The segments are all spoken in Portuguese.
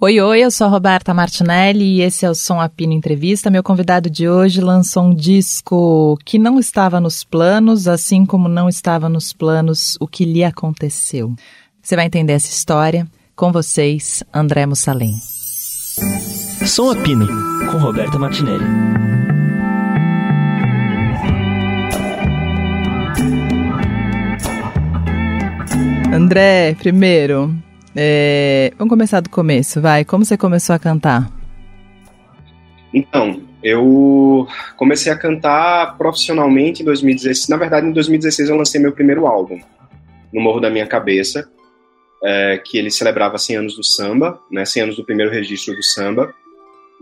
Oi, oi, eu sou a Roberta Martinelli e esse é o Som Apino Entrevista. Meu convidado de hoje lançou um disco que não estava nos planos, assim como não estava nos planos o que lhe aconteceu. Você vai entender essa história com vocês, André Mussalem. Som Apino, com Roberta Martinelli. André, primeiro, é, vamos começar do começo, vai. Como você começou a cantar? Então, eu comecei a cantar profissionalmente em 2016. Na verdade, em 2016 eu lancei meu primeiro álbum, No Morro da Minha Cabeça, é, que ele celebrava 100 anos do samba, né, 100 anos do primeiro registro do samba.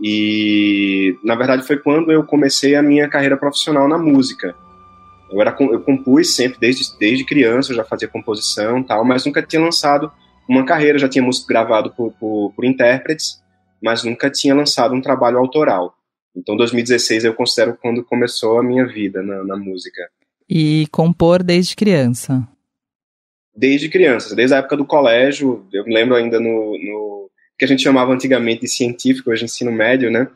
E, na verdade, foi quando eu comecei a minha carreira profissional na música. Eu, era, eu compus sempre, desde, desde criança, eu já fazia composição tal, mas nunca tinha lançado uma carreira, já tinha música gravado por, por, por intérpretes, mas nunca tinha lançado um trabalho autoral. Então, 2016 eu considero quando começou a minha vida na, na música. E compor desde criança? Desde criança, desde a época do colégio. Eu me lembro ainda no, no que a gente chamava antigamente de científico, hoje ensino médio, né?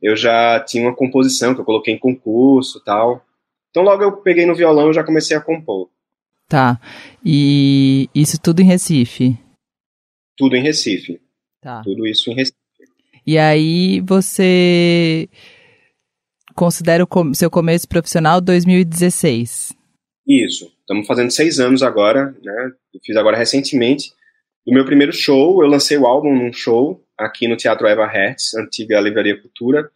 Eu já tinha uma composição que eu coloquei em concurso tal. Então, logo eu peguei no violão e já comecei a compor. Tá. E isso tudo em Recife? Tudo em Recife. Tá. Tudo isso em Recife. E aí você considera o seu começo profissional 2016? Isso. Estamos fazendo seis anos agora, né? Eu fiz agora recentemente. Do meu primeiro show, eu lancei o álbum num show aqui no Teatro Eva Hertz, antiga Livraria Cultura.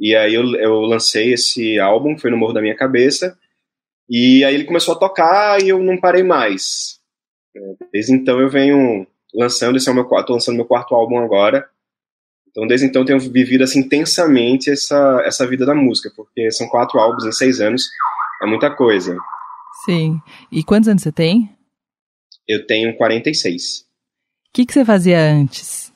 E aí eu, eu lancei esse álbum, foi no Morro da Minha Cabeça. E aí ele começou a tocar e eu não parei mais. Desde então eu venho lançando, esse é o meu quarto, lançando meu quarto álbum agora. Então, desde então, tenho vivido assim, intensamente essa, essa vida da música, porque são quatro álbuns em seis anos, é muita coisa. Sim. E quantos anos você tem? Eu tenho 46. O que, que você fazia antes?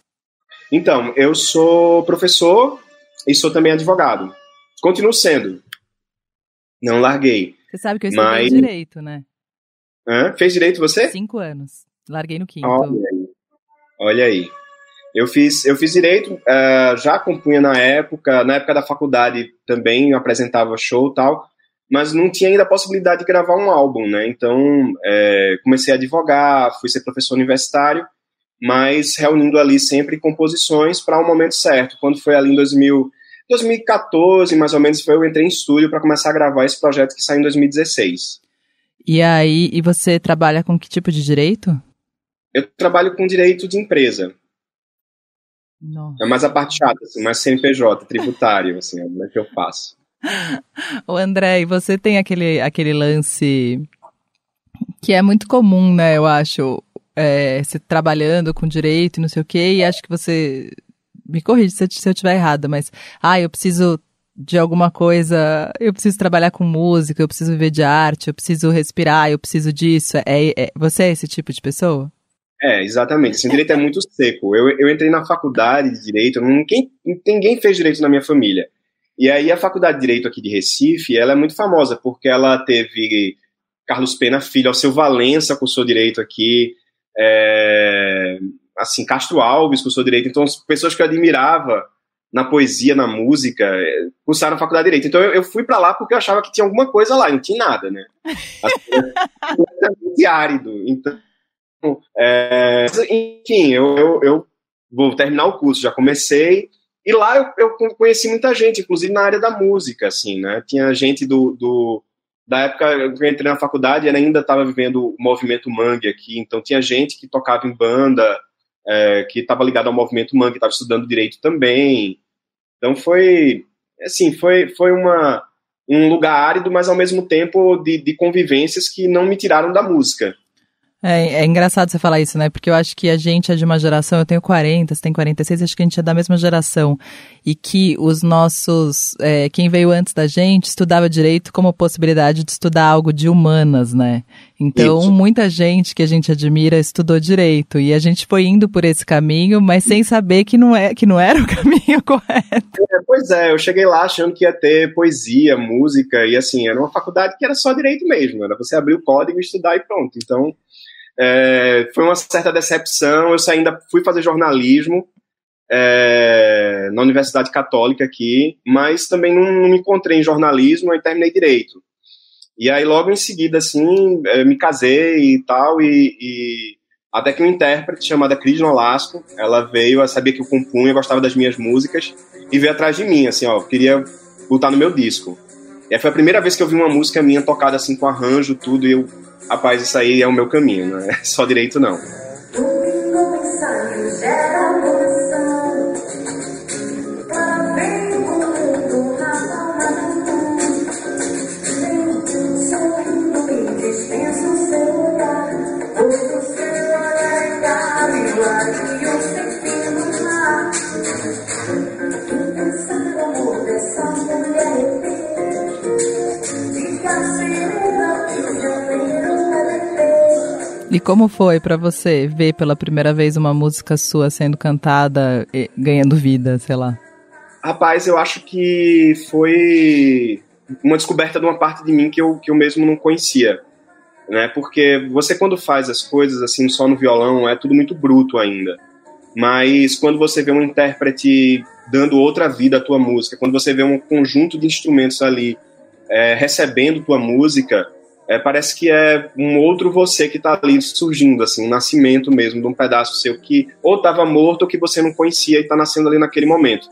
Então, eu sou professor e sou também advogado. Continuo sendo. Não larguei. Você sabe que eu estudei mas... direito, né? Hã? Fez direito você? Cinco anos. Larguei no quinto. Olha aí. Olha aí. Eu fiz, eu fiz direito, uh, já compunha na época, na época da faculdade também apresentava show e tal, mas não tinha ainda a possibilidade de gravar um álbum, né? Então é, comecei a advogar, fui ser professor universitário, mas reunindo ali sempre composições para o um momento certo. Quando foi ali em 2000, 2014, mais ou menos, foi eu entrei em estúdio para começar a gravar esse projeto que saiu em 2016. E aí, e você trabalha com que tipo de direito? Eu trabalho com direito de empresa. Nossa. É mais a parte chata, assim, mais CNPJ, tributário, assim, é que eu faço. O André, e você tem aquele, aquele lance que é muito comum, né, eu acho, é, você trabalhando com direito e não sei o quê, e acho que você, me corrige se, se eu estiver errada, mas, ah, eu preciso de alguma coisa, eu preciso trabalhar com música, eu preciso viver de arte, eu preciso respirar, eu preciso disso, é, é você é esse tipo de pessoa? É, exatamente. Assim, direito é muito seco. Eu, eu entrei na faculdade de direito, ninguém, ninguém fez direito na minha família. E aí a faculdade de direito aqui de Recife, ela é muito famosa porque ela teve Carlos Pena Filho, Alceu Valença cursou direito aqui, é, assim, Castro Alves cursou direito. Então, pessoas que eu admirava na poesia, na música, é, cursaram faculdade de direito. Então eu, eu fui para lá porque eu achava que tinha alguma coisa lá, não tinha nada, né? Assim, é completamente árido. Então é, enfim, eu, eu, eu, vou terminar o curso, já comecei. E lá eu, eu, conheci muita gente, inclusive na área da música, assim, né? Tinha gente do, do da época que eu entrei na faculdade, ela ainda estava vivendo o movimento Mangue aqui, então tinha gente que tocava em banda, é, que estava ligado ao movimento Mangue, estava estudando direito também. Então foi, assim, foi, foi uma, um lugar árido, mas ao mesmo tempo de, de convivências que não me tiraram da música. É, é, engraçado você falar isso, né? Porque eu acho que a gente é de uma geração, eu tenho 40, você tem 46, acho que a gente é da mesma geração. E que os nossos, é, quem veio antes da gente, estudava direito como possibilidade de estudar algo de humanas, né? Então, isso. muita gente que a gente admira estudou direito. E a gente foi indo por esse caminho, mas sem saber que não, é, que não era o caminho correto. É, pois é, eu cheguei lá achando que ia ter poesia, música, e assim, era uma faculdade que era só direito mesmo. Era você abrir o código, estudar e pronto. Então é, foi uma certa decepção. Eu ainda fui fazer jornalismo. é, na Universidade Católica aqui, mas também não, não, me encontrei em jornalismo, aí terminei direito. E aí logo em seguida, assim, é, me casei e tal, e, e até que uma intérprete chamada Cris Nolasco, ela veio, ela sabia que eu compunha, gostava das minhas músicas, e veio atrás de mim, assim, ó, queria botar no meu disco. E aí foi a primeira vez que eu vi uma música minha tocada assim com arranjo, tudo, e eu, rapaz, isso aí é o meu caminho, não é só direito não. E como foi para você ver pela primeira vez uma música sua sendo cantada, ganhando vida, sei lá? Rapaz, eu acho que foi uma descoberta de uma parte de mim que eu, que eu mesmo não conhecia. Né? Porque você, quando faz as coisas assim só no violão, é tudo muito bruto ainda. Mas quando você vê um intérprete dando outra vida à tua música, quando você vê um conjunto de instrumentos ali é, recebendo tua música, é, parece que é um outro você que está ali surgindo, assim, um nascimento mesmo de um pedaço seu que ou estava morto ou que você não conhecia e está nascendo ali naquele momento.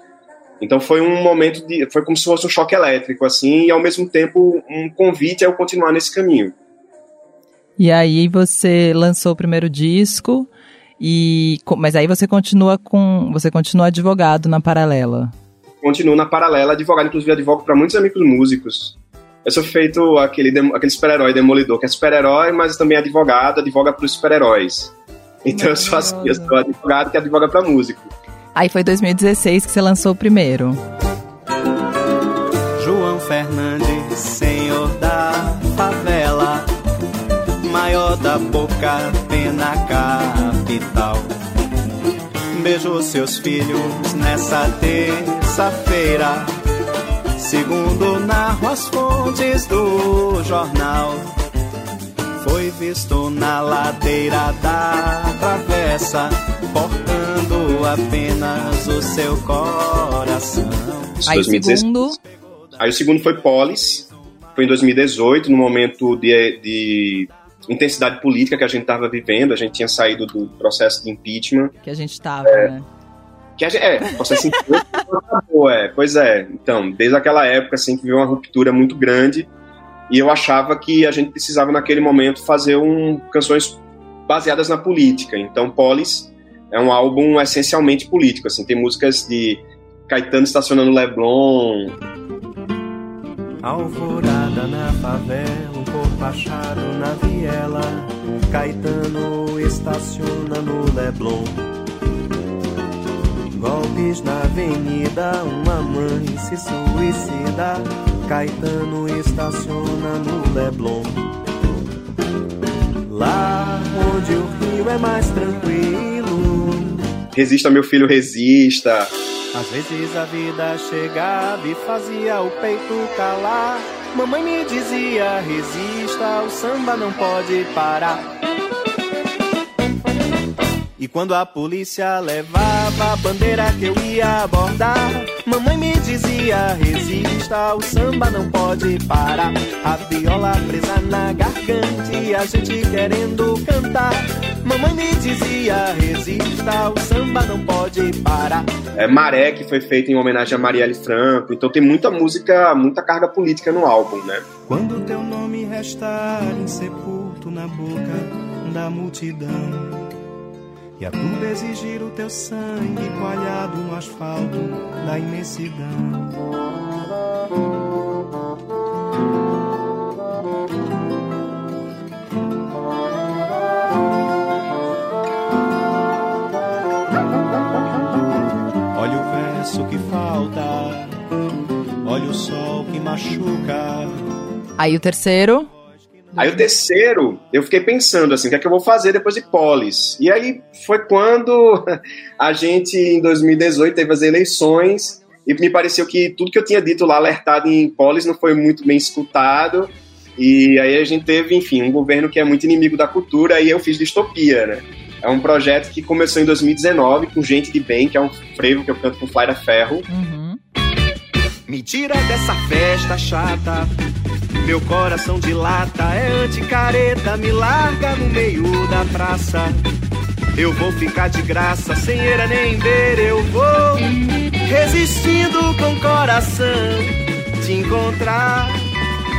Então foi um momento de, foi como se fosse um choque elétrico, assim, e ao mesmo tempo um convite a eu continuar nesse caminho. E aí você lançou o primeiro disco e, mas aí você continua com, você continua advogado na paralela. Continuo na paralela, advogado, inclusive advogo para muitos amigos músicos. Eu sou feito aquele, aquele super-herói demolidor, que é super-herói, mas também é advogado, advoga para os super-heróis. Então eu sou assim, eu sou advogado que advoga para músico. Aí foi 2016 que você lançou o primeiro. João Fernandes, senhor da favela, maior da boca, pena capital. Beijou seus filhos nessa terça-feira Segundo narram as fontes do jornal, foi visto na ladeira da travessa, portando apenas o seu coração. Aí o segundo. Aí o segundo foi Polis, foi em 2018, no momento de, de intensidade política que a gente estava vivendo, a gente tinha saído do processo de impeachment. Que a gente estava, é, né? Que a gente, é, processo acabou, é. Pois é. Então, desde aquela época, assim, que viu uma ruptura muito grande. E eu achava que a gente precisava, naquele momento, fazer um, canções baseadas na política. Então, Polis é um álbum essencialmente político. Assim, tem músicas de Caetano estacionando Leblon. Alvorada na favela, um corpo achado na viela. Caetano estaciona no Leblon. Golpes na avenida, uma mãe se suicida. Caetano estaciona no Leblon. Lá onde o rio é mais tranquilo. Resista, meu filho, resista. Às vezes a vida chegava e fazia o peito calar. Mamãe me dizia: resista, o samba não pode parar. E quando a polícia levava a bandeira que eu ia abordar, mamãe me dizia: resista, o samba não pode parar. A viola presa na garganta e a gente querendo cantar. Mamãe me dizia: resista, o samba não pode parar. É Maré, que foi feito em homenagem a Marielle Franco. Então tem muita música, muita carga política no álbum, né? Quando teu nome restar insepulto na boca da multidão e a turba exigir o teu sangue coalhado no asfalto da imensidão. Olha o verso que falta, olha o sol que machuca. Aí o terceiro. Aí o terceiro, eu fiquei pensando assim, o que é que eu vou fazer depois de Polis? E aí foi quando a gente, em 2018, teve as eleições e me pareceu que tudo que eu tinha dito lá, alertado em Polis, não foi muito bem escutado. E aí a gente teve, enfim, um governo que é muito inimigo da cultura e eu fiz distopia, né? É um projeto que começou em 2019 com Gente de Bem, que é um frevo que eu canto com Flaira Ferro. Uhum. Me tira dessa festa chata. Meu coração dilata, é anticareta, me larga no meio da praça. Eu vou ficar de graça, sem eira nem ver, eu vou resistindo com coração te encontrar.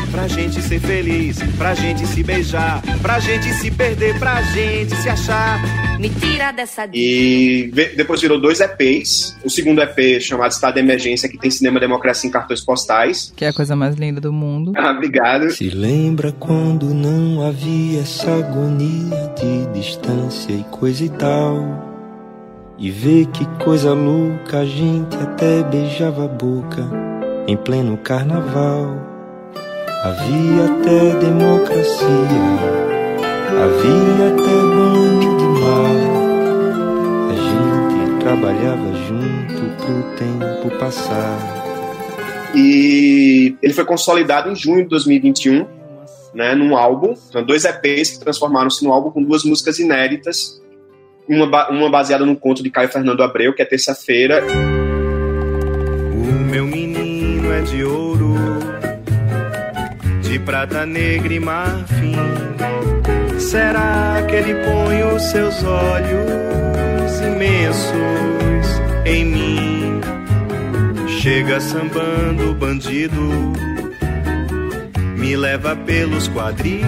Pra gente ser feliz, pra gente se beijar, pra gente se perder, pra gente se achar. Me tira dessa E depois virou dois EPs. O segundo EP chamado Estado de Emergência, que tem cinema democracia em cartões postais. Que é a coisa mais linda do mundo. Ah, obrigado. Se lembra quando não havia essa agonia de distância e coisa e tal? E vê que coisa louca, a gente até beijava a boca em pleno carnaval. Havia até democracia, havia até banho de mar. A gente trabalhava junto pro tempo passar. E ele foi consolidado em junho de 2021, né, num álbum. São dois EPs que transformaram-se num álbum com duas músicas inéditas. Uma, ba- uma baseada num conto de Caio Fernando Abreu, que é Terça-feira, O meu menino é de ouro, de prata negra e marfim. Será que ele põe os seus olhos imensos em mim? Chega sambando bandido, me leva pelos quadris,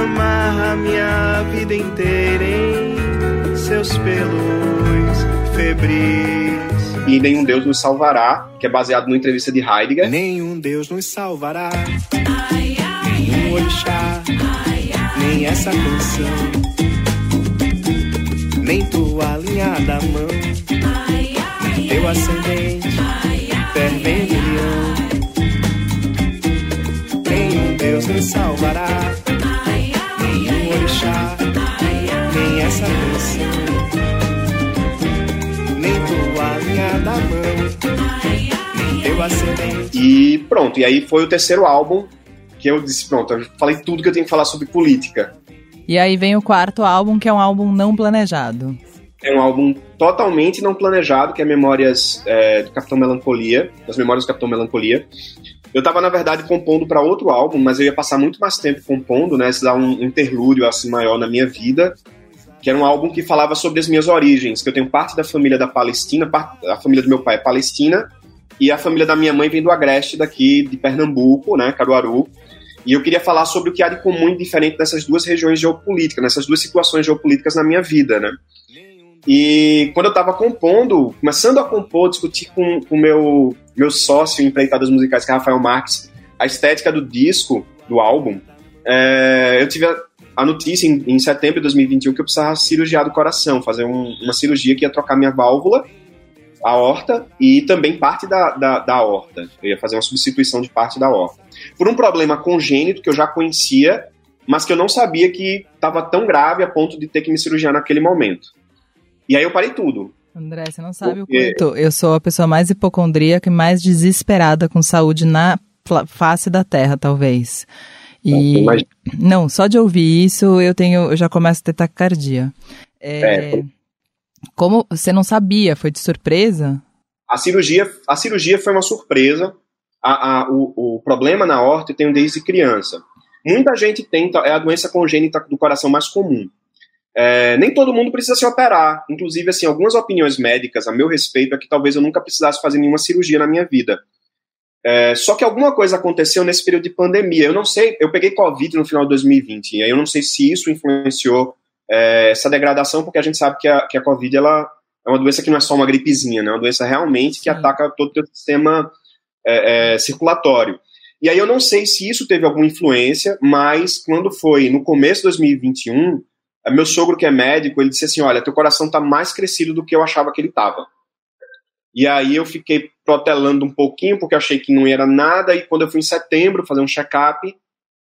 amarra minha vida inteira em seus pelos febris. e Nenhum Deus Nos Salvará, que é baseado numa entrevista de Heidegger. Nenhum Deus nos salvará, nenhum orixá, nem essa canção, nem tua alinhada mão, nem teu ascendente, fervendo leão. Nenhum Deus nos salvará, nenhum orixá, nem essa canção, nem tua alinhada mão, nem teu ascendente. E pronto, e aí foi o terceiro álbum que eu disse, pronto, eu falei tudo que eu tenho que falar sobre política. E aí vem o quarto álbum, que é um álbum não planejado. É um álbum totalmente não planejado, que é Memórias é, do Capitão Melancolia, das Memórias do Capitão Melancolia. Eu tava, na verdade, compondo para outro álbum, mas eu ia passar muito mais tempo compondo, né? Se dar um interlúdio assim maior na minha vida, que era um álbum que falava sobre as minhas origens, que eu tenho parte da família da Palestina, parte, a família do meu pai é palestina, e a família da minha mãe vem do Agreste, daqui de Pernambuco, né, Caruaru. E eu queria falar sobre o que há de comum e diferente nessas duas regiões geopolíticas, nessas duas situações geopolíticas na minha vida, né? E quando eu estava compondo, começando a compor, discutir com o meu, meu sócio em empreitadas musicais, que é Rafael Marques, a estética do disco, do álbum, é, eu tive a, a notícia em, em setembro de 2021 que eu precisava cirurgiar do coração, fazer um- uma cirurgia que ia trocar minha válvula, aorta, e também parte da, da, da aorta. Eu ia fazer uma substituição de parte da aorta. Por um problema congênito que eu já conhecia, mas que eu não sabia que estava tão grave a ponto de ter que me cirurgiar naquele momento. E aí eu parei tudo. André, você não sabe o Porque- quanto eu sou a pessoa mais hipocondríaca e mais desesperada com saúde na face da Terra, talvez. E não, só de ouvir isso eu tenho, eu já começo a ter taquicardia. É, É, como você não sabia, foi de surpresa? A cirurgia, a cirurgia foi uma surpresa. A, a- o, o problema na aorta eu tenho desde criança. Muita gente tem, é a doença congênita do coração mais comum. É, nem todo mundo precisa se operar. Inclusive, assim, algumas opiniões médicas a meu respeito é que talvez eu nunca precisasse fazer nenhuma cirurgia na minha vida. É, só que alguma coisa aconteceu nesse período de pandemia. Eu não sei, eu peguei Covid no final de 2020, e aí eu não sei se isso influenciou é, essa degradação, porque a gente sabe que a, que a Covid ela é uma doença que não é só uma gripezinha, né? É uma doença realmente que Sim. ataca todo o teu sistema é, é, circulatório. E aí eu não sei se isso teve alguma influência, mas quando foi no começo de 2021, é, meu sogro que é médico, ele disse assim, olha, teu coração tá mais crescido do que eu achava que ele tava. E aí eu fiquei protelando um pouquinho, porque eu achei que não era nada, e quando eu fui em setembro fazer um check-up,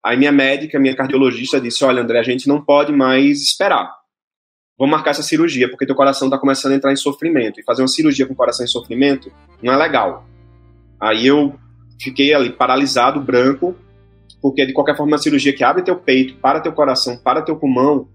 aí minha médica, minha cardiologista disse, olha, André, a gente não pode mais esperar. Vamos marcar essa cirurgia, porque teu coração tá começando a entrar em sofrimento. E fazer uma cirurgia com o coração em sofrimento não é legal. Aí eu fiquei ali paralisado, branco, porque de qualquer forma uma cirurgia que abre teu peito, para teu coração, para teu pulmão,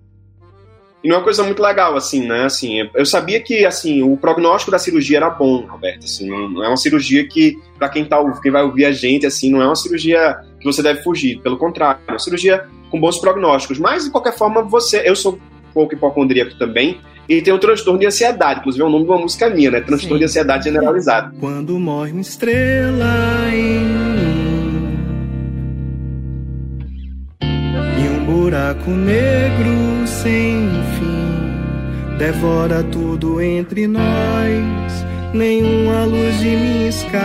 E não é uma coisa muito legal, assim, né? Assim, eu sabia que, assim, o prognóstico da cirurgia era bom, Roberto. Assim, não é uma cirurgia que, para quem, tá, quem vai ouvir a gente, assim, não é uma cirurgia que você deve fugir. Pelo contrário, é uma cirurgia com bons prognósticos. Mas, de qualquer forma, você... Eu sou um pouco hipocondríaco também. E tem o transtorno de ansiedade, inclusive é o nome de uma música minha, né? Transtorno Sim. de ansiedade generalizado. Quando morre uma estrela em buraco negro sem fim. Devora tudo entre nós Nenhuma luz de mim escapa.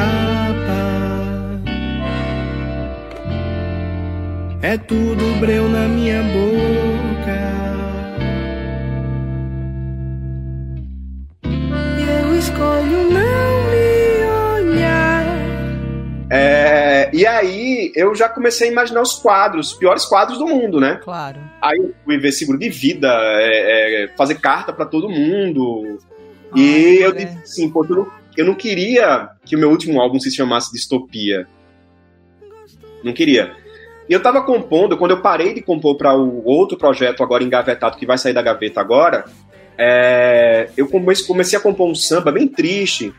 É tudo breu na minha boca e aí eu já comecei a imaginar os quadros, os piores quadros do mundo, né? Claro. Aí eu fui ver seguro de vida, é, é, fazer carta para todo mundo. Ai, e eu disse assim, pô, eu não, eu não queria que o meu último álbum se chamasse Distopia. Não queria. E eu tava compondo, quando eu parei de compor para o outro projeto agora engavetado, que vai sair da gaveta agora, é, eu comecei a compor um samba bem triste,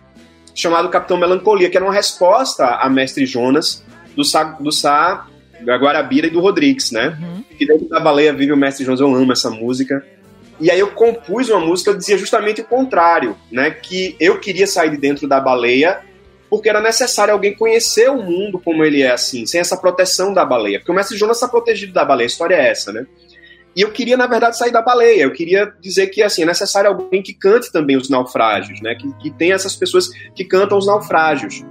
chamado Capitão Melancolia, que era uma resposta a Mestre Jonas, do Sá, do Sá da Guarabira e do Rodrigues, né? Uhum. Que dentro da baleia vive o Mestre Jonas, eu amo essa música. E aí eu compus uma música, eu dizia justamente o contrário, né? Que eu queria sair de dentro da baleia porque era necessário alguém conhecer o mundo como ele é, assim, sem essa proteção da baleia. Porque o Mestre Jonas está protegido da baleia, a história é essa, né? E eu queria, na verdade, sair da baleia. Eu queria dizer que assim, é necessário alguém que cante também os naufrágios, né? Que, que tenha essas pessoas que cantam os naufrágios.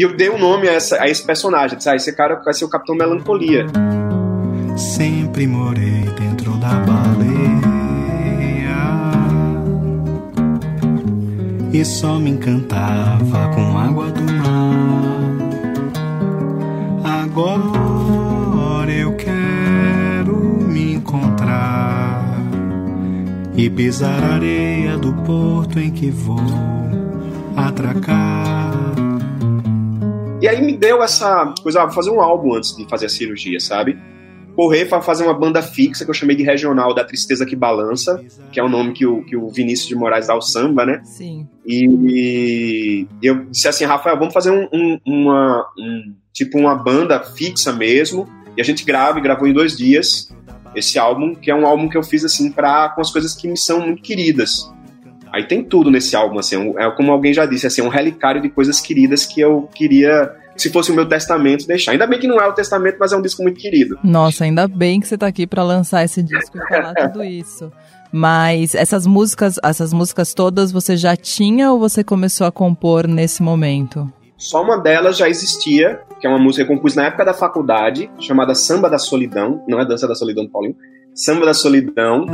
E eu dei um nome a, essa, a, esse personagem. Disse, ah, esse cara vai ser o Capitão Melancolia. Sempre morei dentro da baleia. E só me encantava com água do mar. Agora eu e pisar a areia do porto em que vou atracar. E aí me deu essa coisa, ah, fazer um álbum antes de fazer a cirurgia, sabe? Correr para fazer uma banda fixa que eu chamei de Regional da Tristeza que Balança, que é o nome que o, que o Vinícius de Moraes dá ao samba, né? Sim. E, e eu disse assim, Rafael, vamos fazer um, um, uma, um, tipo uma banda fixa mesmo, e a gente grava, e gravou em dois dias esse álbum, que é um álbum que eu fiz assim para com as coisas que me são muito queridas. Aí tem tudo nesse álbum, assim, é como alguém já disse, assim, é um relicário de coisas queridas que eu queria, se fosse o meu testamento, deixar. Ainda bem que não é o testamento, mas é um disco muito querido. Nossa, ainda bem que você tá aqui para lançar esse disco e falar tudo isso. Mas essas músicas, essas músicas todas você já tinha ou você começou a compor nesse momento? Só uma delas já existia, que é uma música que eu compus na época da faculdade, chamada Samba da Solidão. Não é Dança da Solidão do Paulinho. Samba da Solidão.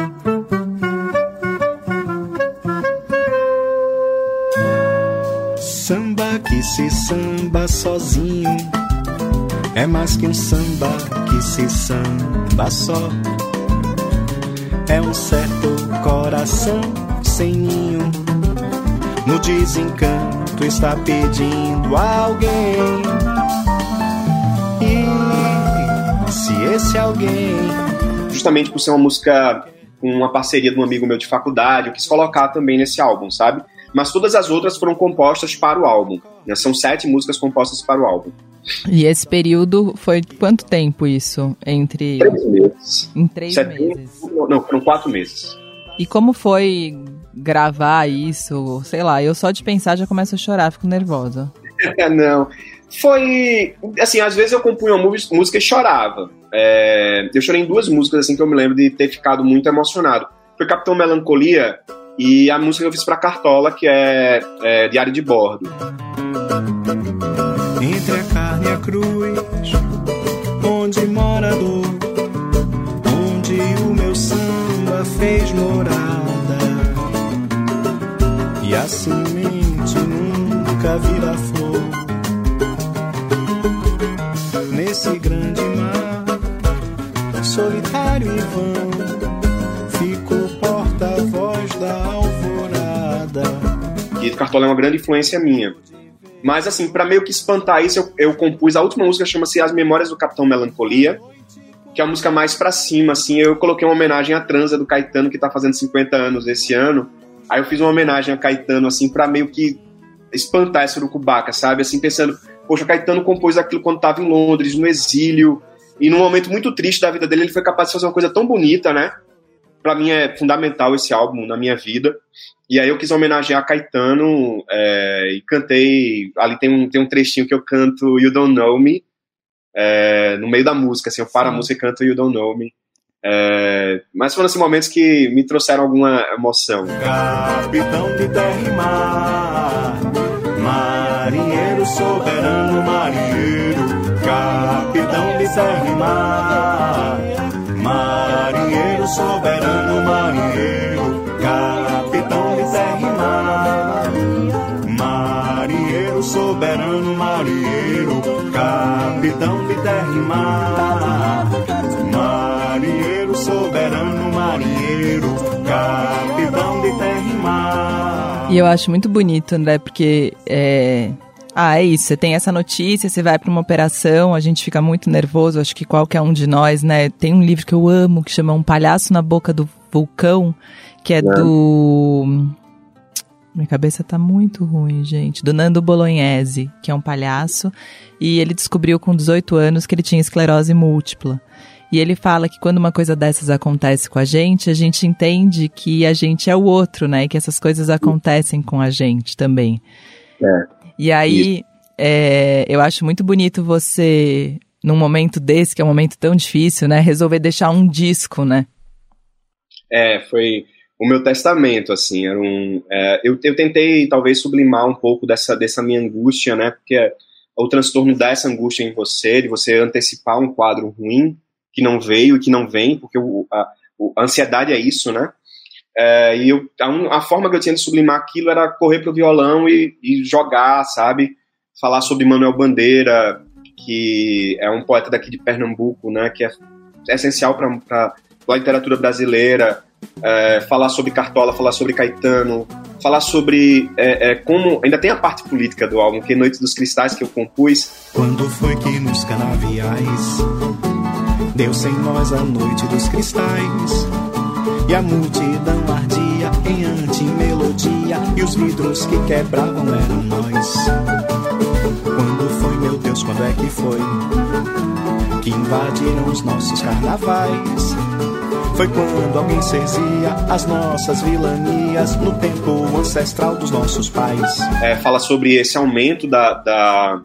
Que se samba sozinho é mais que um samba que se samba só. É um certo coração sem ninho no desencanto está pedindo alguém. E se esse alguém. Justamente por ser uma música com uma parceria de um amigo meu de faculdade, eu quis colocar também nesse álbum, sabe? Mas todas as outras foram compostas para o álbum. Né? São sete músicas compostas para o álbum. E esse período foi quanto tempo isso? Entre. Três meses. Em três Sete meses. Não, foram quatro meses. E como foi gravar isso, sei lá, eu só de pensar já começo a chorar, fico nervosa. Não. Foi. Assim, às vezes eu compunha uma música e chorava. É, eu chorei em duas músicas, assim, que eu me lembro de ter ficado muito emocionado. Foi Capitão Melancolia e a música que eu fiz pra Cartola, que é, é Diário de Bordo. Entre a carne e a cruz, onde mora a dor, onde o meu samba fez morar e a semente nunca vira flor. Nesse grande mar, solitário e vão, E Cartola é uma grande influência minha. Mas, assim, para meio que espantar isso, eu, eu compus a última música, chama-se As Memórias do Capitão Melancolia, que é a música mais pra cima, assim. Eu coloquei uma homenagem à transa do Caetano, que tá fazendo 50 anos esse ano. Aí eu fiz uma homenagem a Caetano, assim, pra meio que espantar essa urucubaca, sabe? Assim, pensando, poxa, Caetano compôs aquilo quando tava em Londres, no exílio, e num momento muito triste da vida dele, ele foi capaz de fazer uma coisa tão bonita, né? Pra mim é fundamental esse álbum na minha vida. E aí eu quis homenagear Caetano é, e cantei. Ali tem um, tem um trechinho que eu canto You Don't Know Me, é, no meio da música, assim, eu paro Sim. a música e canto You Don't Know Me. É, mas foram assim, momentos que me trouxeram alguma emoção. Capitão de terra e mar, marinheiro soberano, marinheiro, capitão de terra e soberano, marinheiro, capitão de terra e mar, marinheiro soberano, marinheiro, capitão de terra e mar, marinheiro soberano, marinheiro, capitão de terra e mar. E eu acho muito bonito, André, porque é, ah, é isso. Você tem essa notícia, você vai para uma operação, a gente fica muito nervoso. Acho que qualquer um de nós, né? Tem um livro que eu amo que chama Um Palhaço na Boca do Vulcão, que é, é. do. Minha cabeça tá muito ruim, gente. Do Nando Bolognese, que é um palhaço, e ele descobriu com 18 anos que ele tinha esclerose múltipla. E ele fala que quando uma coisa dessas acontece com a gente, a gente entende que a gente é o outro, né? E que essas coisas acontecem com a gente também. É. E aí, é, eu acho muito bonito você, num momento desse, que é um momento tão difícil, né? Resolver deixar um disco, né? É, foi o meu testamento, assim. Era um, é, eu, eu tentei, talvez, sublimar um pouco dessa, dessa minha angústia, né? Porque o transtorno dá essa angústia em você, de você antecipar um quadro ruim que não veio e que não vem, porque o, a, a ansiedade é isso, né? É, e eu, a, a, forma que eu tinha de sublimar aquilo era correr pro violão e, e, jogar, sabe? Falar sobre Manuel Bandeira, que é um poeta daqui de Pernambuco, né? Que é, é essencial para a literatura brasileira. É, falar sobre Cartola, falar sobre Caetano, falar sobre é, é, como. Ainda tem a parte política do álbum, que é Noite dos Cristais, que eu compus. Quando foi que nos canaviais deu-se em nós a noite dos cristais? E a multidão ardia em antimelodia E os vidros que quebravam eram nós. Quando foi, meu Deus, quando é que foi Que invadiram os nossos carnavais? Foi quando alguém cerzia as nossas vilanias no tempo ancestral dos nossos pais. É, fala sobre esse aumento da, da,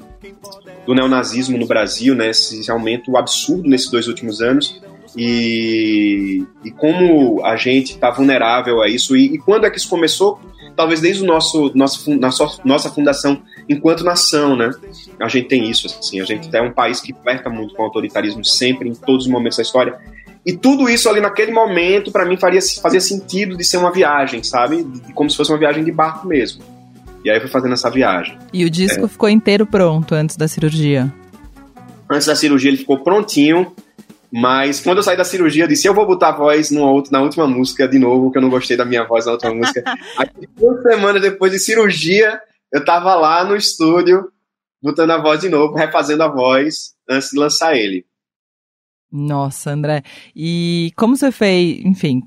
do neonazismo no Brasil, né, esse aumento absurdo nesses dois últimos anos e, e como a gente está vulnerável a isso. E, e, quando é que isso começou? Talvez desde o nosso, nosso nossa, nossa fundação enquanto nação, né? A gente tem isso, assim, a gente é um país que flerta muito com o autoritarismo sempre, em todos os momentos da história. E tudo isso ali naquele momento, para mim, faria, fazia sentido de ser uma viagem, sabe? De, como se fosse uma viagem de barco mesmo. E aí eu fui fazendo essa viagem. E o disco é. ficou inteiro pronto antes da cirurgia? Antes da cirurgia ele ficou prontinho. Mas quando eu saí da cirurgia, eu disse: eu vou botar a voz no, na última música de novo, que eu não gostei da minha voz na última música. Aí, duas semanas depois de cirurgia, eu tava lá no estúdio, botando a voz de novo, refazendo a voz antes de lançar ele. Nossa, André. E como você fez, enfim,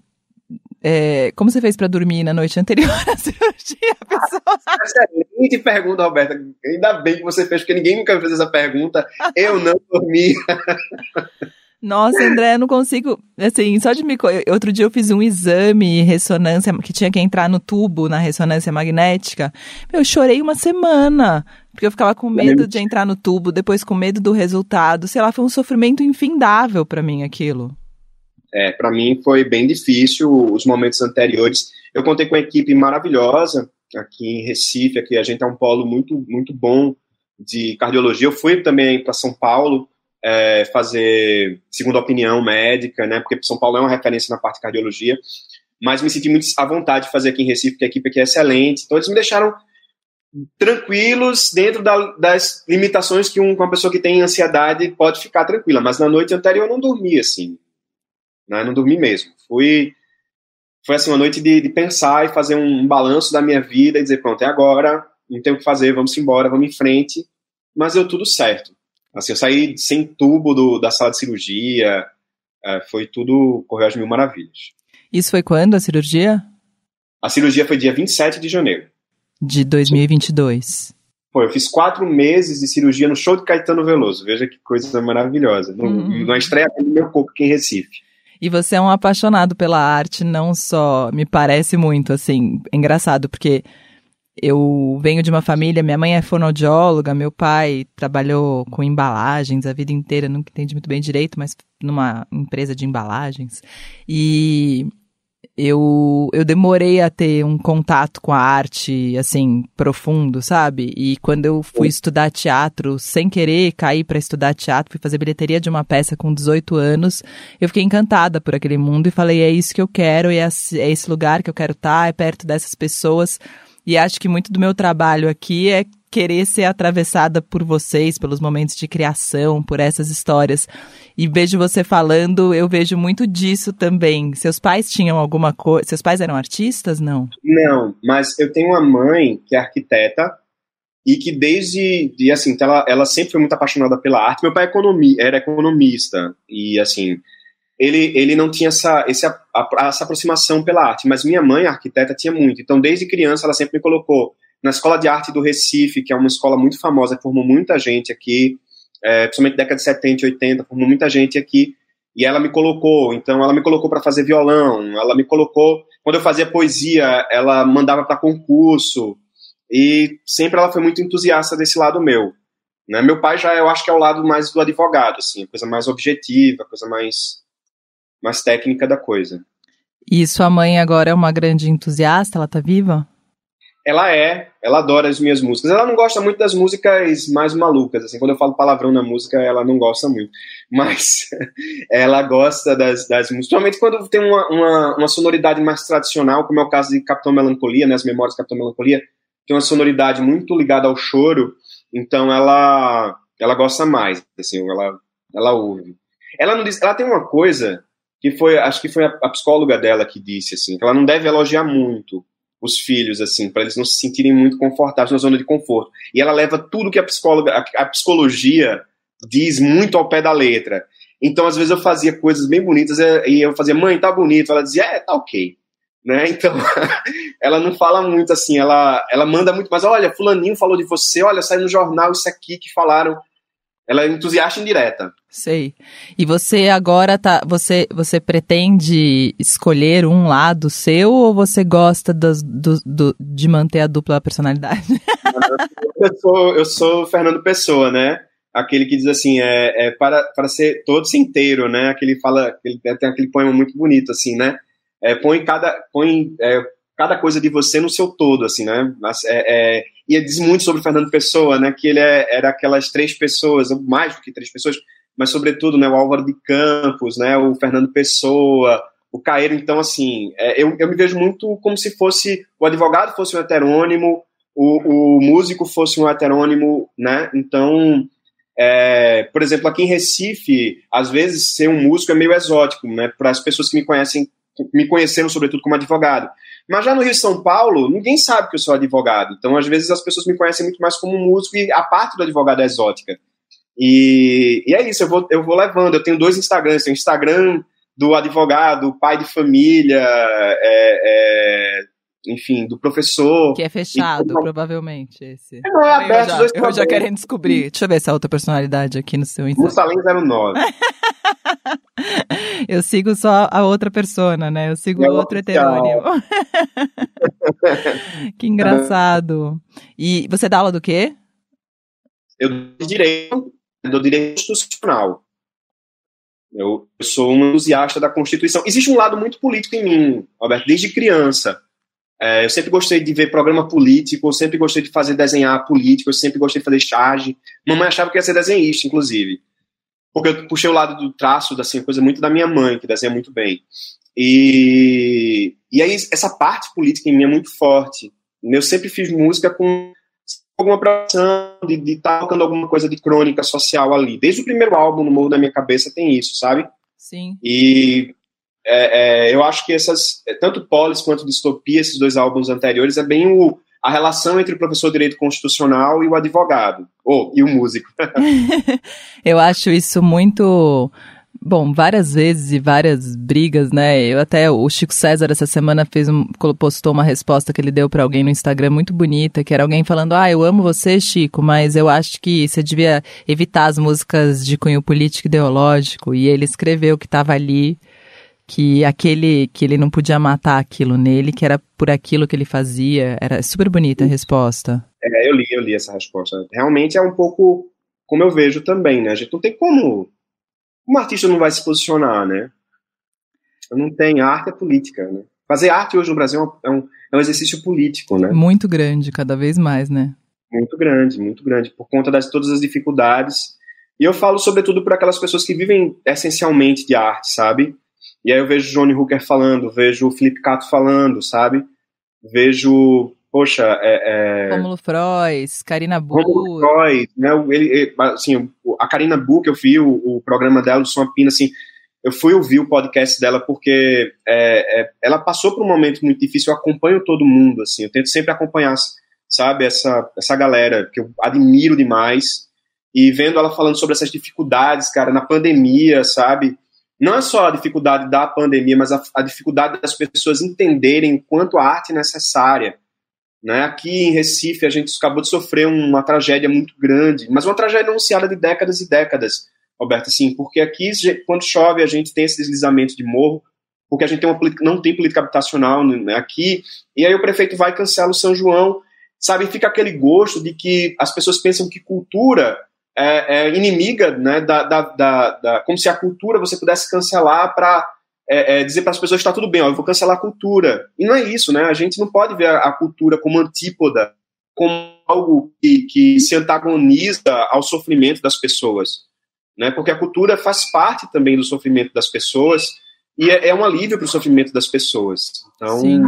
é, como você fez para dormir na noite anterior à cirurgia, pessoal? Excelente pergunta, Roberta. Ainda bem que você fez, porque ninguém nunca fez essa pergunta. Eu não dormi. Nossa, André, eu não consigo. Assim, só de me. Outro dia eu fiz um exame ressonância, que tinha que entrar no tubo na ressonância magnética. Eu chorei uma semana. Porque eu ficava com medo de entrar no tubo, depois com medo do resultado. Sei lá, foi um sofrimento infindável para mim aquilo. É, para mim foi bem difícil os momentos anteriores. Eu contei com uma equipe maravilhosa aqui em Recife, aqui a gente é um polo muito muito bom de cardiologia. Eu fui também para São Paulo é, fazer segunda opinião médica, né? Porque São Paulo é uma referência na parte de cardiologia. Mas me senti muito à vontade de fazer aqui em Recife, porque a equipe aqui é excelente. Então eles me deixaram tranquilos dentro da, das limitações que um, uma pessoa que tem ansiedade pode ficar tranquila. Mas na noite anterior eu não dormi assim, né? Não dormi mesmo. Fui foi assim uma noite de, de pensar e fazer um, balanço da minha vida e dizer pronto é agora, não tem o que fazer, vamos embora, vamos em frente. Mas deu tudo certo. Assim, eu saí sem tubo do, da sala de cirurgia, É, foi tudo, correu às mil maravilhas. Isso foi quando a cirurgia? A cirurgia foi dia 27 de janeiro. De 2022. Foi, eu fiz quatro meses de cirurgia no show de Caetano Veloso. Veja que coisa maravilhosa. No, uhum. Na estreia do meu corpo aqui em Recife. E você é um apaixonado pela arte, não só. Me parece muito, assim, engraçado, porque eu venho de uma família, minha mãe é fonoaudióloga, meu pai trabalhou com embalagens a vida inteira, nunca entendi muito bem direito, mas numa empresa de embalagens. E eu, eu demorei a ter um contato com a arte, assim, profundo, sabe? E quando eu fui estudar teatro, sem querer cair para estudar teatro, fui fazer bilheteria de uma peça com 18 anos, eu fiquei encantada por aquele mundo e falei: é isso que eu quero, é esse lugar que eu quero estar, tá, é perto dessas pessoas. E acho que muito do meu trabalho aqui é querer ser atravessada por vocês, pelos momentos de criação, por essas histórias. E vejo você falando, eu vejo muito disso também. Seus pais tinham alguma coisa. Seus pais eram artistas, não? Não, mas eu tenho uma mãe que é arquiteta e que desde e assim ela, ela sempre foi muito apaixonada pela arte. Meu pai é era economista e assim ele, ele não tinha essa, essa, essa aproximação pela arte, mas minha mãe, arquiteta, tinha muito. Então, desde criança, ela sempre me colocou na Escola de Arte do Recife, que é uma escola muito famosa, formou muita gente aqui, é, principalmente década de 70 e 80, formou muita gente aqui, e ela me colocou, então ela me colocou para fazer violão, ela me colocou, quando eu fazia poesia, ela mandava para concurso, e sempre ela foi muito entusiasta desse lado meu. Né? Meu pai já, eu acho que é o lado mais do advogado, assim, coisa mais objetiva, coisa mais mais técnica da coisa. E sua mãe agora é uma grande entusiasta? Ela tá viva? Ela é, ela adora as minhas músicas. Ela não gosta muito das músicas mais malucas, assim, quando eu falo palavrão na música, ela não gosta muito. Mas ela gosta das, das músicas, principalmente quando tem uma, uma, uma, sonoridade mais tradicional, como é o caso de Capitão Melancolia, né, as memórias de Capitão Melancolia, tem uma sonoridade muito ligada ao choro, então ela ela gosta mais, assim, ela, ela ouve. Ela não diz, ela tem uma coisa que foi, acho que foi a, a psicóloga dela que disse assim, que ela não deve elogiar muito os filhos assim, para eles não se sentirem muito confortáveis na zona de conforto. E ela leva tudo que a psicóloga, a, a psicologia diz muito ao pé da letra. Então, às vezes eu fazia coisas bem bonitas e eu fazia, mãe, tá bonito. Ela dizia, é, tá ok. Né? Então, ela não fala muito assim, ela, ela manda muito, mas olha, fulaninho falou de você, olha, saiu no jornal isso aqui que falaram. Ela é entusiasta indireta. Sei. E você agora tá. Você, você pretende escolher um lado seu ou você gosta do, do, de manter a dupla personalidade? eu, sou, eu sou Fernando Pessoa, né? Aquele que diz assim, é, é para, para ser todo inteiro, né? Aquele fala, ele tem aquele poema muito bonito, assim, né? É, põe cada, põe é, cada coisa de você no seu todo, assim, né? É, é, e diz muito sobre Fernando Pessoa, né? Que ele é, era aquelas três pessoas, mais do que três pessoas, mas sobretudo, né? O Álvaro de Campos, né? O Fernando Pessoa, o Caeiro. Então, assim, é, eu, eu me vejo muito como se fosse o advogado fosse um heterônimo, o, o músico fosse um heterônimo, né? Então, é, por exemplo, aqui em Recife, às vezes ser um músico é meio exótico, né? Para as pessoas que me conhecem, me conheceram sobretudo como advogado. Mas já no Rio de São Paulo, ninguém sabe que eu sou advogado. Então, às vezes, as pessoas me conhecem muito mais como músico e a parte do advogado é exótica. E, e é isso, eu vou, eu vou levando. Eu tenho dois Instagrams. Tenho o Instagram do advogado, pai de família, é, é, enfim, do professor. Que é fechado, e, provavelmente, esse. Não, é aberto, eu já, eu já querendo descobrir. Deixa eu ver essa outra personalidade aqui no seu Instagram. Mussalem 09. eu sigo só a outra persona, né? Eu sigo é o outro heterônimo. que engraçado. E você dá aula do quê? Eu dou direito, eu dou direito institucional. Eu, eu sou um entusiasta da Constituição. Existe um lado muito político em mim, Roberto, desde criança. É, eu sempre gostei de ver programa político, eu sempre gostei de fazer desenhar político, eu sempre gostei de fazer charge. Mamãe achava que ia ser desenhista, inclusive. Porque eu puxei o lado do traço, assim, coisa muito da minha mãe, que desenha muito bem. E, e aí, essa parte política em mim é muito forte. Eu sempre fiz música com alguma preocupação de estar tá tocando alguma coisa de crônica social ali. Desde o primeiro álbum, No Morro da Minha Cabeça, tem isso, sabe? Sim. E é, é, eu acho que essas, tanto Polis quanto Distopia, esses dois álbuns anteriores, é bem o, a relação entre o professor de direito constitucional e o advogado, ou e o músico. eu acho isso muito Bom, várias vezes e várias brigas, né? Eu até o Chico César essa semana fez um, postou uma resposta que ele deu para alguém no Instagram muito bonita, que era alguém falando: "Ah, eu amo você, Chico, mas eu acho que você devia evitar as músicas de cunho político e ideológico". E ele escreveu que estava ali que aquele que ele não podia matar aquilo nele, que era por aquilo que ele fazia. Era super bonita a resposta. É, eu li, eu li essa resposta. Realmente é um pouco como eu vejo também, né? A gente não tem como um artista não vai se posicionar, né? Não tem arte é política, né? Fazer arte hoje no Brasil é um, é um exercício político, né? Muito grande, cada vez mais, né? Muito grande, muito grande, por conta de todas as dificuldades. E eu falo sobretudo para aquelas pessoas que vivem essencialmente de arte, sabe? E aí eu vejo Johnny Hooker falando, vejo o Felipe Cato falando, sabe? Vejo poxa, é, é... Romulo Frois, Karina Bu. Romulo Frois, né? Ele, assim, a Karina Bu, que eu vi o, o programa dela do Som Pina, assim, eu fui ouvir o podcast dela porque é, é, ela passou por um momento muito difícil. Eu acompanho todo mundo, assim, eu tento sempre acompanhar, sabe, essa, essa galera que eu admiro demais. E vendo ela falando sobre essas dificuldades, cara, na pandemia, sabe? Não é só a dificuldade da pandemia, mas a, a dificuldade das pessoas entenderem quanto a arte é necessária né? Aqui em Recife a gente acabou de sofrer uma tragédia muito grande, mas uma tragédia anunciada de décadas e décadas, Roberto, assim, porque aqui quando chove a gente tem esse deslizamento de morro, porque a gente tem uma, não tem política habitacional né, aqui, e aí o prefeito vai e cancela o São João, sabe? Fica aquele gosto de que as pessoas pensam que cultura é, é inimiga, né? Da, da, da, da, como se a cultura você pudesse cancelar para é, é dizer para as pessoas que está tudo bem, ó, eu vou cancelar a cultura. E não é isso, né? A gente não pode ver a, cultura como antípoda, como algo que, que, se antagoniza ao sofrimento das pessoas, né? Porque a cultura faz parte também do sofrimento das pessoas e é, é um alívio para o sofrimento das pessoas. Então, Sim.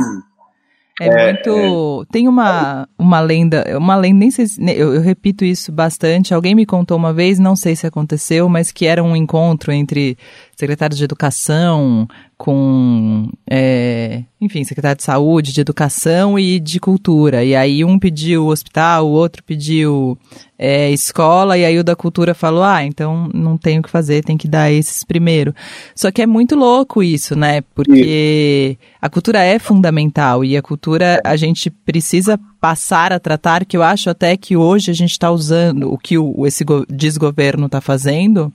É, é muito. É... Tem uma, uma lenda, uma lenda, nem sei se, eu, eu, repito isso bastante. Alguém me contou uma vez, não sei se aconteceu, mas que era um encontro entre secretários de educação, com, é, enfim, secretário de saúde, de educação e de cultura. E aí um pediu hospital, o outro pediu é, escola, e aí o da cultura falou: ah, então não tem o que fazer, tem que dar esses primeiro. Só que é muito louco isso, né? Porque a cultura é fundamental e a cultura a gente precisa passar a tratar, que eu acho até que hoje a gente está usando o que o, esse desgoverno está fazendo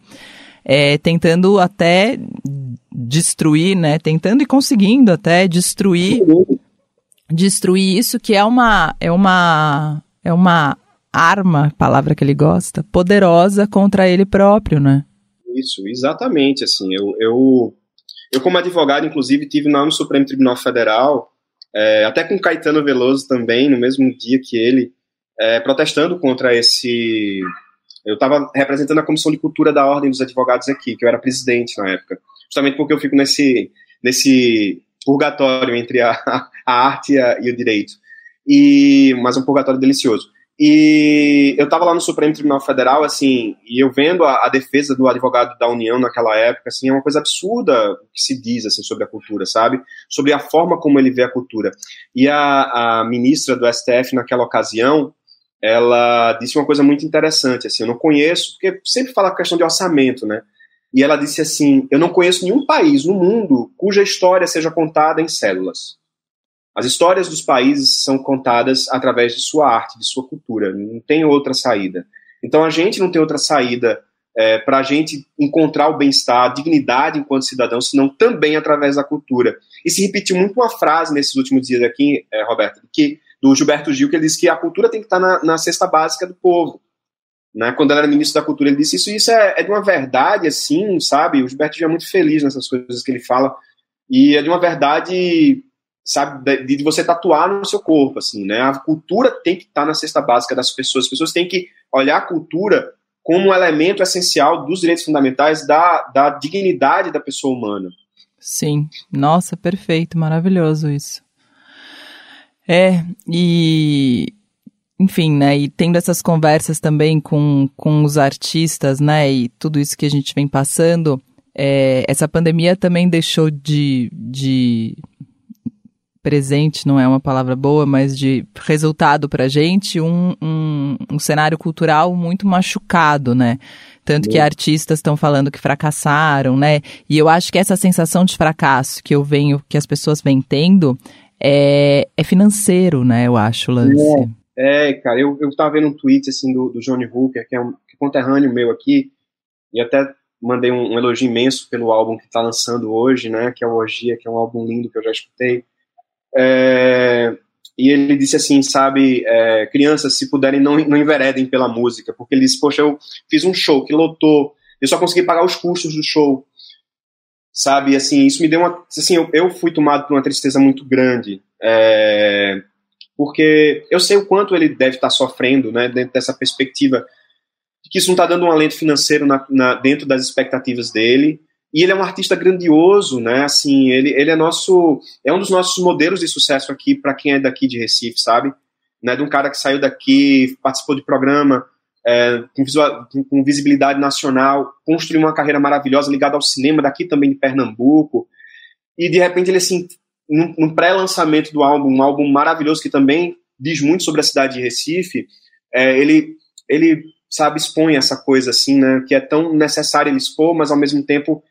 é, tentando até destruir, né? Tentando e conseguindo até destruir destruir isso que é uma é uma é uma arma, palavra que ele gosta, poderosa contra ele próprio, né? Isso, exatamente, assim, eu, eu, eu como advogado, inclusive, tive lá no Supremo Tribunal Federal, é, até com Caetano Veloso também, no mesmo dia que ele, é, protestando contra esse eu estava representando a Comissão de Cultura da Ordem dos Advogados aqui, que eu era presidente na época. Justamente porque eu fico nesse, nesse purgatório entre a, a arte e, a, e, o direito. E, mas um purgatório delicioso. E eu estava lá no Supremo Tribunal Federal, assim, e eu vendo a, a, defesa do advogado da União naquela época, assim, é uma coisa absurda o que se diz, assim, sobre a cultura, sabe? Sobre a forma como ele vê a cultura. E a, a ministra do STF, naquela ocasião, ela disse uma coisa muito interessante, assim, eu não conheço, porque sempre fala questão de orçamento, né? E ela disse assim: eu não conheço nenhum país no mundo cuja história seja contada em células. As histórias dos países são contadas através de sua arte, de sua cultura. Não tem outra saída. Então a gente não tem outra saída é, para a gente encontrar o bem-estar, a dignidade enquanto cidadão, senão também através da cultura. E se repetiu muito uma frase nesses últimos dias aqui, é, Roberto, que do Gilberto Gil, que ele disse que a cultura tem que estar na, na cesta básica do povo. Né? Quando ele era ministro da Cultura, ele disse isso. E isso é, é, de uma verdade, assim, sabe? O Gilberto Gil é muito feliz nessas coisas que ele fala. E é de uma verdade, sabe, de, de você tatuar no seu corpo, assim, né? A cultura tem que estar na cesta básica das pessoas. As pessoas têm que olhar a cultura como um elemento essencial dos direitos fundamentais da, da dignidade da pessoa humana. Sim, nossa, perfeito, maravilhoso isso. É, e enfim, né, e tendo essas conversas também com, com os artistas, né, e tudo isso que a gente vem passando, é, essa pandemia também deixou de, de presente, não é uma palavra boa, mas de resultado pra gente, um, um, um cenário cultural muito machucado, né, Tanto que artistas estão falando que fracassaram, né? E eu acho que essa sensação de fracasso que eu venho, que as pessoas vêm tendo, é, é financeiro, né? Eu acho, Lance. É, é cara, eu, eu tava vendo um tweet, assim, do, do Johnny Hooker, que é um que é conterrâneo meu aqui, e até mandei um, um, elogio imenso pelo álbum que está lançando hoje, né? Que é o Orgia, que é um álbum lindo que eu já escutei. É, e ele disse assim, sabe, é, crianças, se puderem, não, não enveredem pela música, porque ele disse, poxa, eu fiz um show que lotou, eu só consegui pagar os custos do show, sabe, assim, isso me deu uma, assim, eu, eu fui tomado por uma tristeza muito grande, é, porque eu sei o quanto ele deve estar sofrendo, né, dentro dessa perspectiva, de que isso não está dando um alento financeiro na, na, dentro das expectativas dele, e ele é um artista grandioso, né? Assim, ele, ele é nosso, é um dos nossos modelos de sucesso aqui para quem é daqui de Recife, sabe? Né? De um cara que saiu daqui, participou de programa é, com, visual, com, visibilidade nacional, construiu uma carreira maravilhosa ligada ao cinema daqui também de Pernambuco. E de repente ele assim, no, pré-lançamento do álbum, um álbum maravilhoso que também diz muito sobre a cidade de Recife, é, ele ele sabe expõe essa coisa assim, né? Que é tão necessário ele expor, mas ao mesmo tempo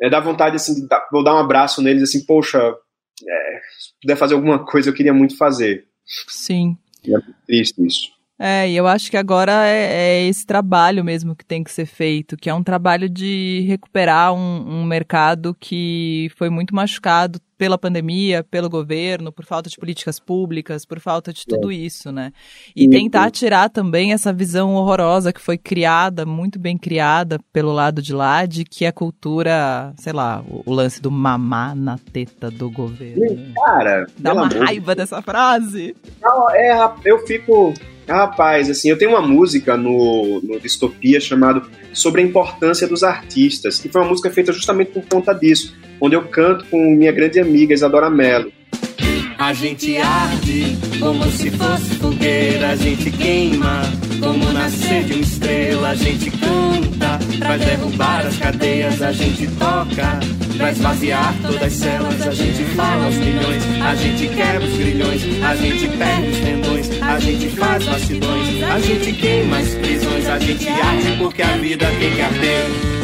é, dá vontade, assim, vou dar um abraço neles, assim, poxa, é, se puder fazer alguma coisa, eu queria muito fazer. Sim. E é triste isso. É, e eu acho que agora é, é, esse trabalho mesmo que tem que ser feito, que é um trabalho de recuperar um, um mercado que foi muito machucado pela pandemia, pelo governo, por falta de políticas públicas, por falta de tudo é. isso, né? E tentar tirar também essa visão horrorosa que foi criada, muito bem criada pelo lado de lá, de que a cultura, sei lá, o, o lance do mamar na teta do governo. Cara, dá uma raiva dessa frase. Não, é, eu fico Rapaz, assim, eu tenho uma música no, no Distopia chamado Sobre a Importância dos Artistas, que foi uma música feita justamente por conta disso, onde eu canto com minha grande amiga Isadora Mello. A gente arde como se fosse fogueira, a gente queima como nascer de uma estrela, a gente canta pra derrubar as cadeias, a gente toca pra esvaziar todas as celas, a gente fala aos milhões, a gente quebra os grilhões, a gente perde os tendões, a gente faz vacilões, a gente queima as prisões, a gente arde porque a vida tem que arder.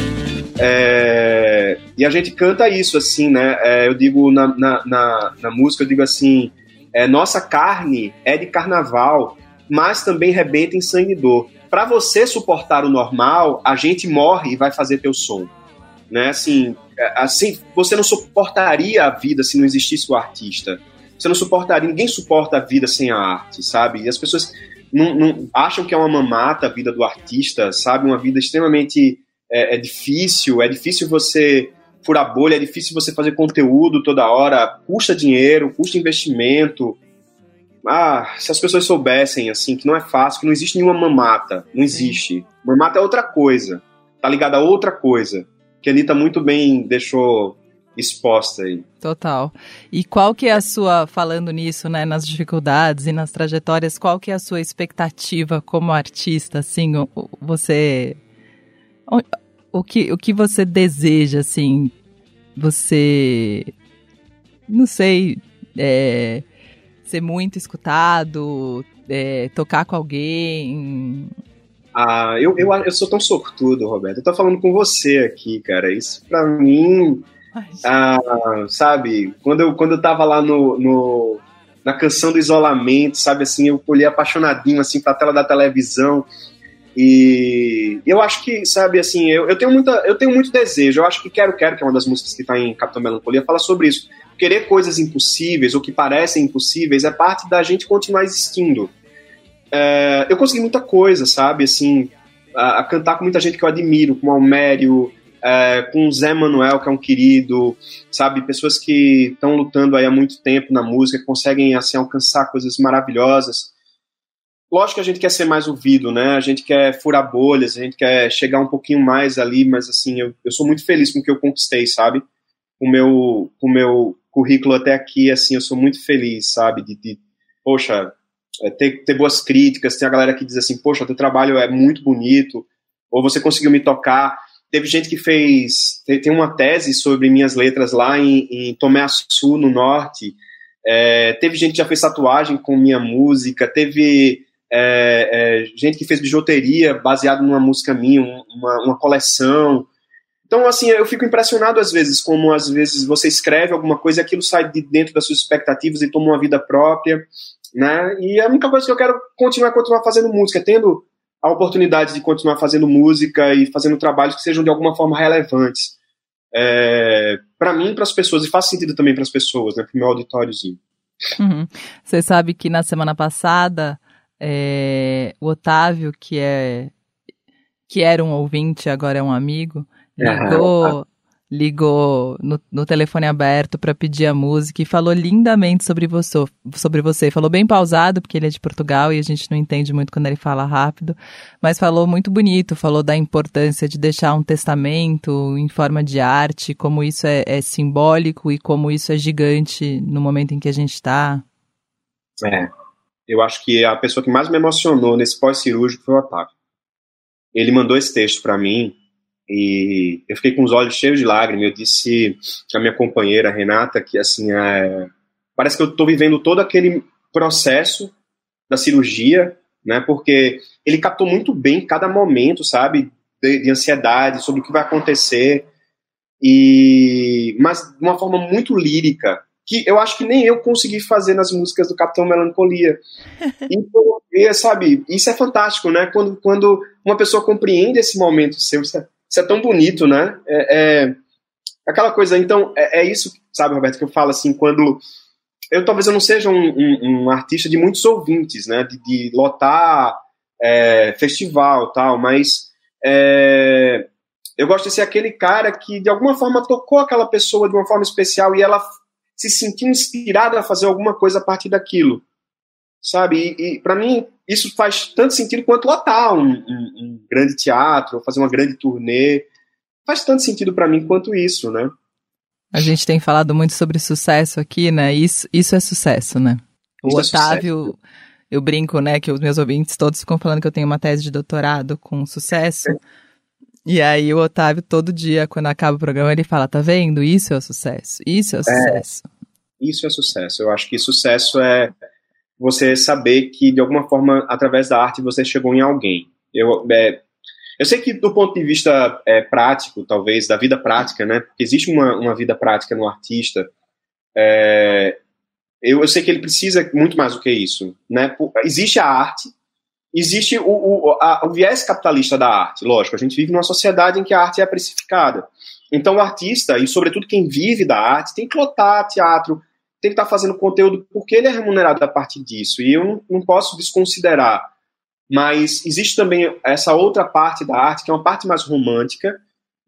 É, e a gente canta isso, assim, né? É, eu digo na, na, na, na, música, eu digo assim: é, nossa carne é de carnaval, mas também rebenta em sangue e dor. Para você suportar o normal, a gente morre e vai fazer teu som. Né? Assim, é, assim, você não suportaria a vida se não existisse o artista. Você não suportaria, ninguém suporta a vida sem a arte, sabe? E as pessoas não, não acham que é uma mamata a vida do artista, sabe? Uma vida extremamente é, é difícil, é difícil você furar bolha, é difícil você fazer conteúdo toda hora, custa dinheiro, custa investimento. Ah, se as pessoas soubessem, assim, que não é fácil, que não existe nenhuma mamata, não existe. Mamata é outra coisa, tá ligada a outra coisa, que a Anitta muito bem deixou exposta aí. Total. E qual que é a sua, falando nisso, né, nas dificuldades e nas trajetórias, qual que é a sua expectativa como artista, assim, você o que, o que você deseja, assim, você, não sei, é, ser muito escutado, é, tocar com alguém? Ah, eu, eu, eu sou tão sortudo, Roberto. Eu tô falando com você aqui, cara. Isso pra mim, ah, sabe, quando eu, quando eu tava lá no, no, na canção do isolamento, sabe, assim, eu olhei apaixonadinho, assim, pra tela da televisão e eu acho que, sabe, assim, eu, eu, tenho muita, eu tenho muito desejo. Eu acho que Quero Quero, que é uma das músicas que está em Capitão Melancolia, fala sobre isso. Querer coisas impossíveis ou que parecem impossíveis é parte da gente continuar existindo. É, eu consegui muita coisa, sabe, assim, a, a, cantar com muita gente que eu admiro, com o Almério, é, com o Zé Manuel, que é um querido, sabe, pessoas que estão lutando aí há muito tempo na música, conseguem, assim, alcançar coisas maravilhosas. Lógico que a gente quer ser mais ouvido, né? A gente quer furar bolhas, a gente quer chegar um pouquinho mais ali, mas assim, eu, eu sou muito feliz com o que eu conquistei, sabe? O meu, o meu currículo até aqui, assim, eu sou muito feliz, sabe? De, de poxa, é, ter, ter boas críticas, tem a galera que diz assim, poxa, teu trabalho é muito bonito, ou você conseguiu me tocar. Teve gente que fez, tem, uma tese sobre minhas letras lá em, em Tomé Açu, no norte. É, teve gente que já fez tatuagem com minha música, teve é, é, gente que fez bijuteria baseado numa música minha, uma, uma coleção. Então, assim, eu fico impressionado às vezes, como às vezes você escreve alguma coisa e aquilo sai de dentro das suas expectativas e toma uma vida própria, né? E a única coisa que eu quero continuar continuar fazendo música, tendo a oportunidade de continuar fazendo música e fazendo trabalhos que sejam de alguma forma relevantes. É, para mim, para as pessoas, e faz sentido também para as pessoas, né? Para o meu auditóriozinho. Uhum. Você sabe que na semana passada é, o Otávio, que é que era um ouvinte, agora é um amigo, ligou, ligou no, no telefone aberto para pedir a música e falou lindamente sobre você, sobre você. Falou bem pausado, porque ele é de Portugal e a gente não entende muito quando ele fala rápido, mas falou muito bonito, falou da importância de deixar um testamento em forma de arte, como isso é, é simbólico e como isso é gigante no momento em que a gente está. É, eu acho que a pessoa que mais me emocionou nesse pós-cirúrgico foi o Otávio. Ele mandou esse texto para mim e eu fiquei com os olhos cheios de lágrimas. Eu disse à minha companheira Renata que assim é, parece que eu estou vivendo todo aquele processo da cirurgia, né? Porque ele captou muito bem cada momento, sabe, de, de ansiedade sobre o que vai acontecer e mas de uma forma muito lírica que eu acho que nem eu consegui fazer nas músicas do Capitão Melancolia. Então, é, sabe, isso é fantástico, né? Quando, quando uma pessoa compreende esse momento seu, isso é, isso é tão bonito, né? É, é aquela coisa, então, é, é, isso, sabe, Roberto, que eu falo assim, quando eu talvez eu não seja um, um, um artista de muitos ouvintes, né? De, de lotar é, festival tal, mas é, eu gosto de ser aquele cara que de alguma forma tocou aquela pessoa de uma forma especial e ela se sentir inspirado a fazer alguma coisa a partir daquilo, sabe? E, e para mim isso faz tanto sentido quanto lotar um, um, um grande teatro, fazer uma grande turnê, faz tanto sentido para mim quanto isso, né? A gente tem falado muito sobre sucesso aqui, né? Isso, isso é sucesso, né? O isso é Otávio, é eu brinco, né, que os meus ouvintes todos ficam falando que eu tenho uma tese de doutorado com sucesso. É. E aí o Otávio, todo dia, quando acaba o programa, ele fala, tá vendo? Isso é o sucesso. Isso é o sucesso. É, isso é sucesso. Eu acho que sucesso é você saber que, de alguma forma, através da arte, você chegou em alguém. Eu, é, eu sei que, do ponto de vista é, prático, talvez, da vida prática, né? Porque existe uma, uma vida prática no artista. É, eu, eu sei que ele precisa muito mais do que isso. Né? Existe a arte, existe o, o, a, o viés capitalista da arte, lógico, a gente vive numa sociedade em que a arte é precificada. Então o artista, e sobretudo quem vive da arte, tem que lotar teatro, tem que estar tá fazendo conteúdo porque ele é remunerado a partir disso. E eu não, não posso desconsiderar. Mas existe também essa outra parte da arte, que é uma parte mais romântica,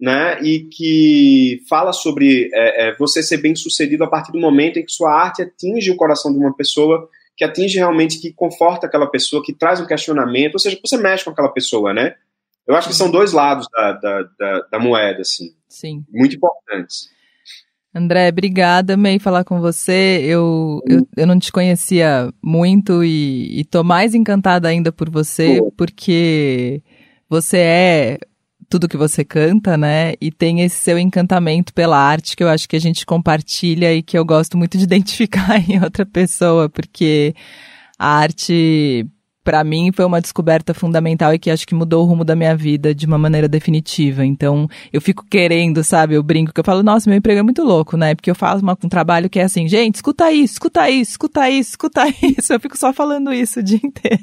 né, e que fala sobre é, é, você ser bem sucedido a partir do momento em que sua arte atinge o coração de uma pessoa que atinge realmente, que conforta aquela pessoa, que traz um questionamento, ou seja, você mexe com aquela pessoa, né? Eu acho que são dois lados da, da, da, da moeda, assim. Sim. Muito importantes. André, obrigada, amei falar com você. Eu, eu, eu não te conhecia muito e, e tô mais encantada ainda por você, porque você é tudo que você canta, né? E tem esse seu encantamento pela arte que eu acho que a gente compartilha e que eu gosto muito de identificar em outra pessoa, porque a arte para mim foi uma descoberta fundamental e que acho que mudou o rumo da minha vida de uma maneira definitiva. Então, eu fico querendo, sabe? Eu brinco que eu falo, nossa, meu emprego é muito louco, né? Porque eu faço uma, um trabalho que é assim, gente, escuta isso, escuta isso, escuta isso, escuta isso. Eu fico só falando isso o dia inteiro.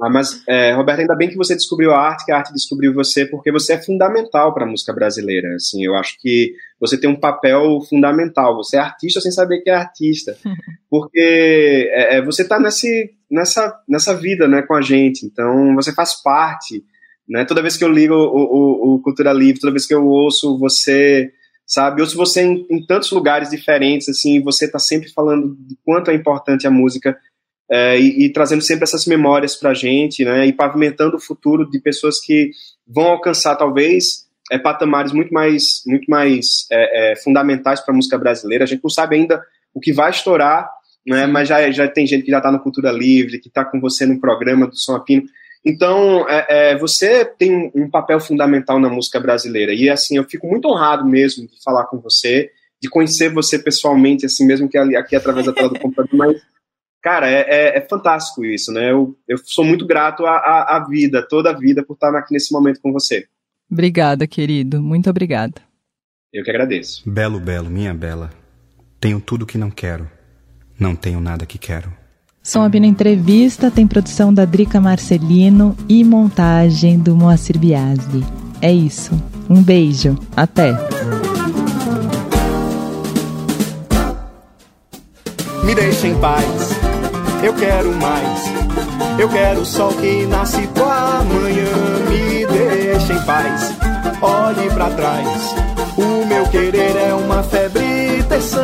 Ah, mas, é, Roberto, ainda bem que você descobriu a arte, que a arte descobriu você, porque você é fundamental para a música brasileira. Assim, eu acho que você tem um papel fundamental. Você é artista sem saber que é artista, porque é, é você está nessa, nessa vida, né, com a gente. Então, você faz parte. Né? Toda vez que eu ligo o, o, o Cultura Livre, toda vez que eu ouço você, sabe, ouço você em, em tantos lugares diferentes, assim, você está sempre falando de quanto é importante a música é, e, e, trazendo sempre essas memórias para a gente, né, e pavimentando o futuro de pessoas que vão alcançar talvez é, patamares muito mais, muito mais é, é fundamentais para a música brasileira. A gente não sabe ainda o que vai estourar, né, mas já, já tem gente que já está no Cultura Livre, que está com você no programa do Som Apino. Então, é, é, você tem um papel fundamental na música brasileira. E, assim, eu fico muito honrado mesmo de falar com você, de conhecer você pessoalmente, assim, mesmo que aqui através da tela do computador, mas cara, é, é, é, fantástico isso, né? Eu, eu sou muito grato à, à, à, vida, toda a vida, por estar aqui nesse momento com você. Obrigada, querido. Muito obrigada. Eu que agradeço. Belo, belo, minha bela. Tenho tudo que não quero. Não tenho nada que quero. Som Abino Entrevista tem produção da Drica Marcelino e montagem do Moacir Biasbi. É isso. Um beijo. Até. Me deixe em paz eu quero mais, eu quero o sol que nasce com amanhã manhã. Me deixa em paz, olhe para trás. O meu querer é uma febre tensão.